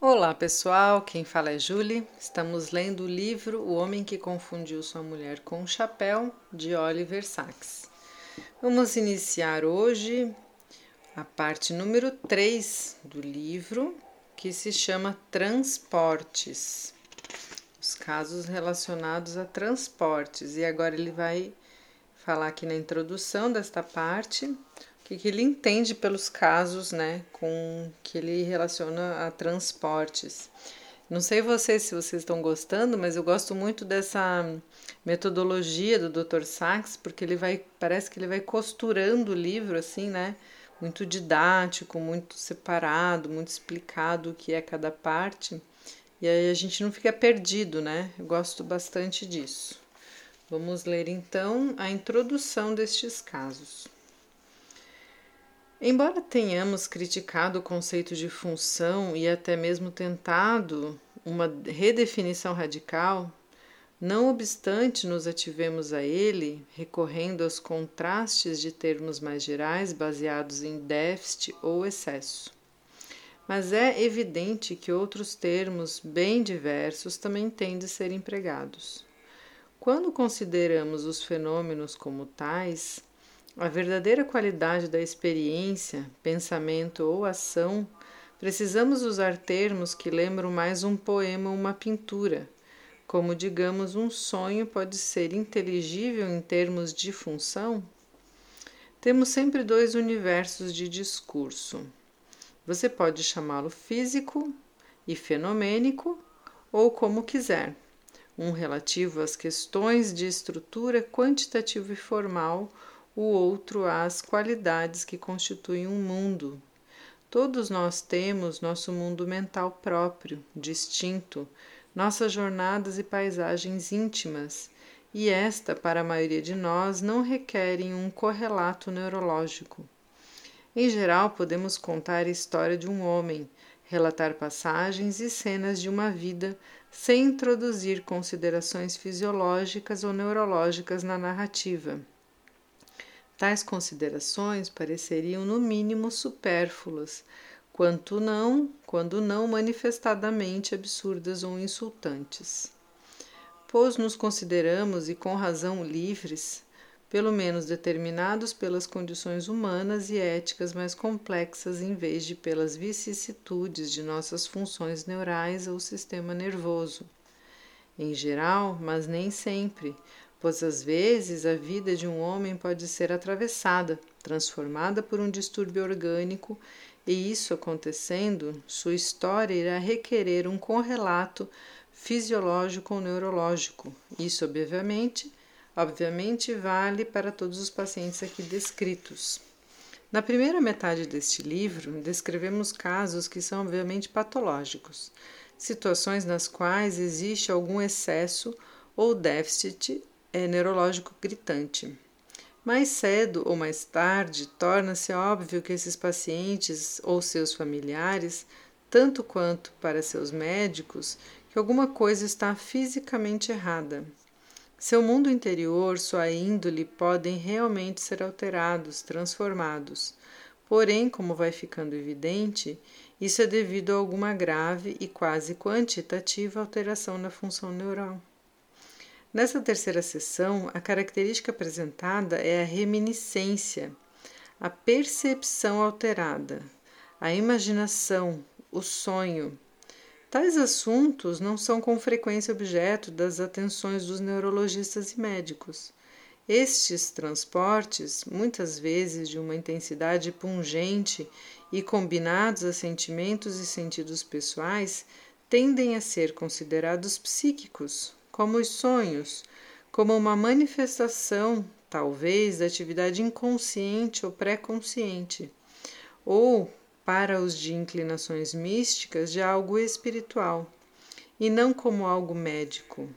Olá pessoal, quem fala é Julie. Estamos lendo o livro O Homem que Confundiu Sua Mulher com um Chapéu, de Oliver Sacks. Vamos iniciar hoje a parte número 3 do livro, que se chama Transportes. Os casos relacionados a transportes. E agora ele vai falar aqui na introdução desta parte que, que ele entende pelos casos, né, com que ele relaciona a transportes. Não sei vocês se vocês estão gostando, mas eu gosto muito dessa metodologia do Dr. Sachs, porque ele vai, parece que ele vai costurando o livro assim, né? Muito didático, muito separado, muito explicado o que é cada parte. E aí a gente não fica perdido, né? Eu gosto bastante disso. Vamos ler então a introdução destes casos. Embora tenhamos criticado o conceito de função e até mesmo tentado uma redefinição radical, não obstante nos ativemos a ele, recorrendo aos contrastes de termos mais gerais baseados em déficit ou excesso. Mas é evidente que outros termos bem diversos também têm de ser empregados. Quando consideramos os fenômenos como tais, a verdadeira qualidade da experiência, pensamento ou ação, precisamos usar termos que lembram mais um poema ou uma pintura. Como, digamos, um sonho pode ser inteligível em termos de função? Temos sempre dois universos de discurso. Você pode chamá-lo físico e fenomênico, ou como quiser, um relativo às questões de estrutura quantitativa e formal o outro às qualidades que constituem um mundo. Todos nós temos nosso mundo mental próprio, distinto, nossas jornadas e paisagens íntimas, e esta, para a maioria de nós, não requerem um correlato neurológico. Em geral, podemos contar a história de um homem, relatar passagens e cenas de uma vida sem introduzir considerações fisiológicas ou neurológicas na narrativa. Tais considerações pareceriam no mínimo supérfluas, quanto não, quando não manifestadamente absurdas ou insultantes. Pois nos consideramos e com razão livres, pelo menos determinados pelas condições humanas e éticas mais complexas em vez de pelas vicissitudes de nossas funções neurais ou sistema nervoso. Em geral, mas nem sempre, pois às vezes a vida de um homem pode ser atravessada, transformada por um distúrbio orgânico, e isso acontecendo, sua história irá requerer um correlato fisiológico ou neurológico. Isso, obviamente, obviamente vale para todos os pacientes aqui descritos. Na primeira metade deste livro, descrevemos casos que são obviamente patológicos, situações nas quais existe algum excesso ou déficit é neurológico gritante. Mais cedo ou mais tarde, torna-se óbvio que esses pacientes ou seus familiares, tanto quanto para seus médicos, que alguma coisa está fisicamente errada. Seu mundo interior, sua índole podem realmente ser alterados, transformados. Porém, como vai ficando evidente, isso é devido a alguma grave e quase quantitativa alteração na função neural. Nessa terceira sessão, a característica apresentada é a reminiscência, a percepção alterada, a imaginação, o sonho. Tais assuntos não são com frequência objeto das atenções dos neurologistas e médicos. Estes transportes, muitas vezes de uma intensidade pungente e combinados a sentimentos e sentidos pessoais, tendem a ser considerados psíquicos, como os sonhos, como uma manifestação, talvez, da atividade inconsciente ou pré-consciente, ou, para os de inclinações místicas, de algo espiritual, e não como algo médico,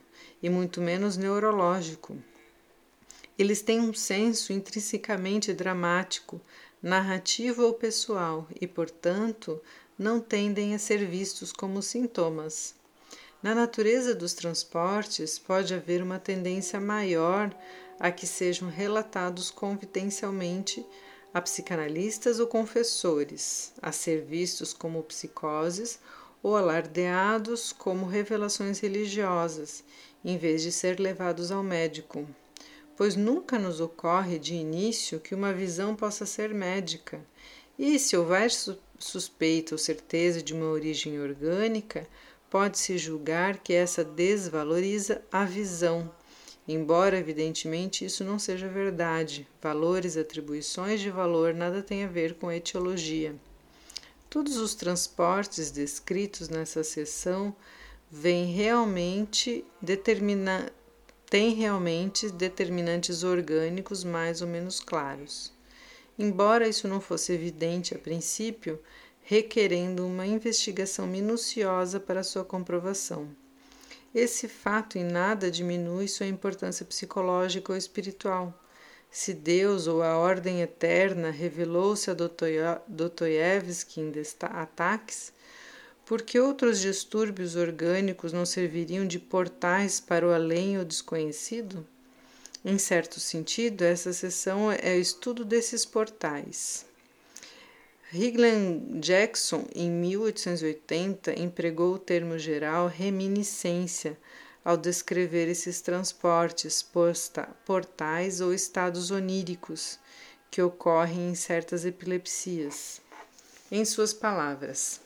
e muito menos neurológico. Eles têm um senso intrinsecamente dramático, narrativo ou pessoal, e, portanto, não tendem a ser vistos como sintomas. Na natureza dos transportes, pode haver uma tendência maior a que sejam relatados confidencialmente a psicanalistas ou confessores, a ser vistos como psicoses ou alardeados como revelações religiosas, em vez de ser levados ao médico. Pois nunca nos ocorre de início que uma visão possa ser médica, e se houver suspeita ou certeza de uma origem orgânica, pode-se julgar que essa desvaloriza a visão, embora evidentemente isso não seja verdade. Valores, atribuições de valor nada tem a ver com etiologia. Todos os transportes descritos nessa seção vêm realmente realmente determinantes orgânicos mais ou menos claros. Embora isso não fosse evidente a princípio, requerendo uma investigação minuciosa para sua comprovação. Esse fato em nada diminui sua importância psicológica ou espiritual. Se Deus ou a ordem eterna revelou-se a Dostoiévski em ataques, por que outros distúrbios orgânicos não serviriam de portais para o além ou desconhecido? Em certo sentido, essa seção é o estudo desses portais. Higland Jackson, em 1880, empregou o termo geral reminiscência ao descrever esses transportes, portais ou estados oníricos que ocorrem em certas epilepsias. Em suas palavras,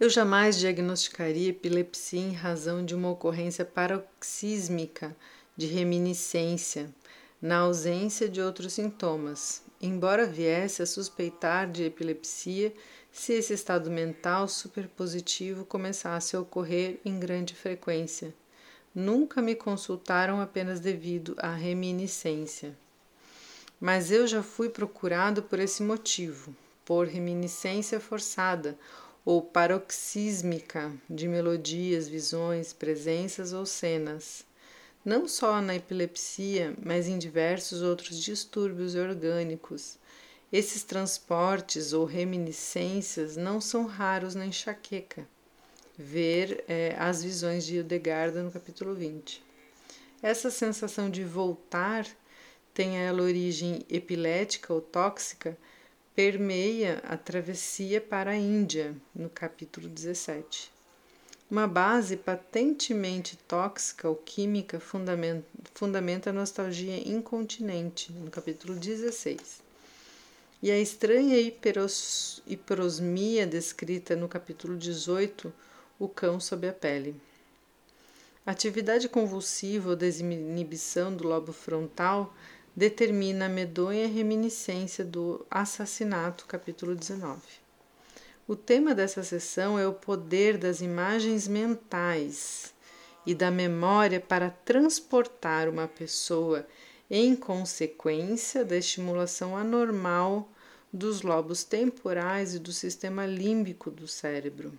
eu jamais diagnosticaria epilepsia em razão de uma ocorrência paroxísmica de reminiscência, na ausência de outros sintomas, embora viesse a suspeitar de epilepsia se esse estado mental superpositivo começasse a ocorrer em grande frequência. Nunca me consultaram apenas devido à reminiscência. Mas eu já fui procurado por esse motivo, por reminiscência forçada ou paroxísmica de melodias, visões, presenças ou cenas não só na epilepsia, mas em diversos outros distúrbios orgânicos. Esses transportes ou reminiscências não são raros na enxaqueca. Ver é, as visões de Hildegarda no capítulo 20. Essa sensação de voltar tem ela origem epilética ou tóxica, permeia a travessia para a Índia, no capítulo 17. Uma base patentemente tóxica ou química fundamenta, fundamenta a nostalgia incontinente, no capítulo 16. E a estranha hiperos, hiperosmia descrita no capítulo 18, o cão sob a pele. A atividade convulsiva ou desinibição do lobo frontal determina a medonha reminiscência do assassinato, capítulo 19. O tema dessa sessão é o poder das imagens mentais e da memória para transportar uma pessoa em consequência da estimulação anormal dos lobos temporais e do sistema límbico do cérebro.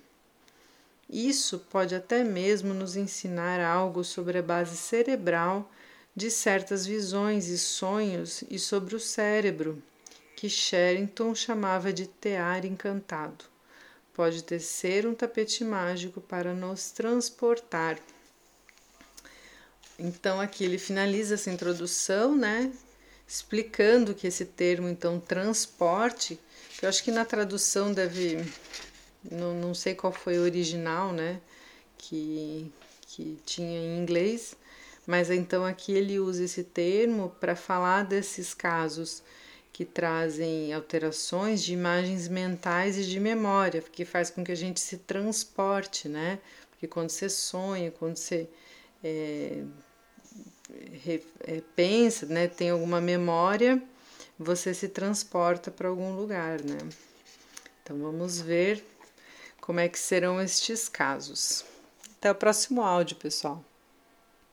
Isso pode até mesmo nos ensinar algo sobre a base cerebral de certas visões e sonhos e sobre o cérebro, que Sherrington chamava de tear encantado pode tecer um tapete mágico para nos transportar. Então aqui ele finaliza essa introdução, né, explicando que esse termo então transporte, que eu acho que na tradução deve não, não sei qual foi o original, né, que que tinha em inglês, mas então aqui ele usa esse termo para falar desses casos que trazem alterações de imagens mentais e de memória, que faz com que a gente se transporte, né? Porque quando você sonha, quando você é, é, pensa, né, tem alguma memória, você se transporta para algum lugar, né? Então vamos ver como é que serão estes casos. Até o próximo áudio, pessoal.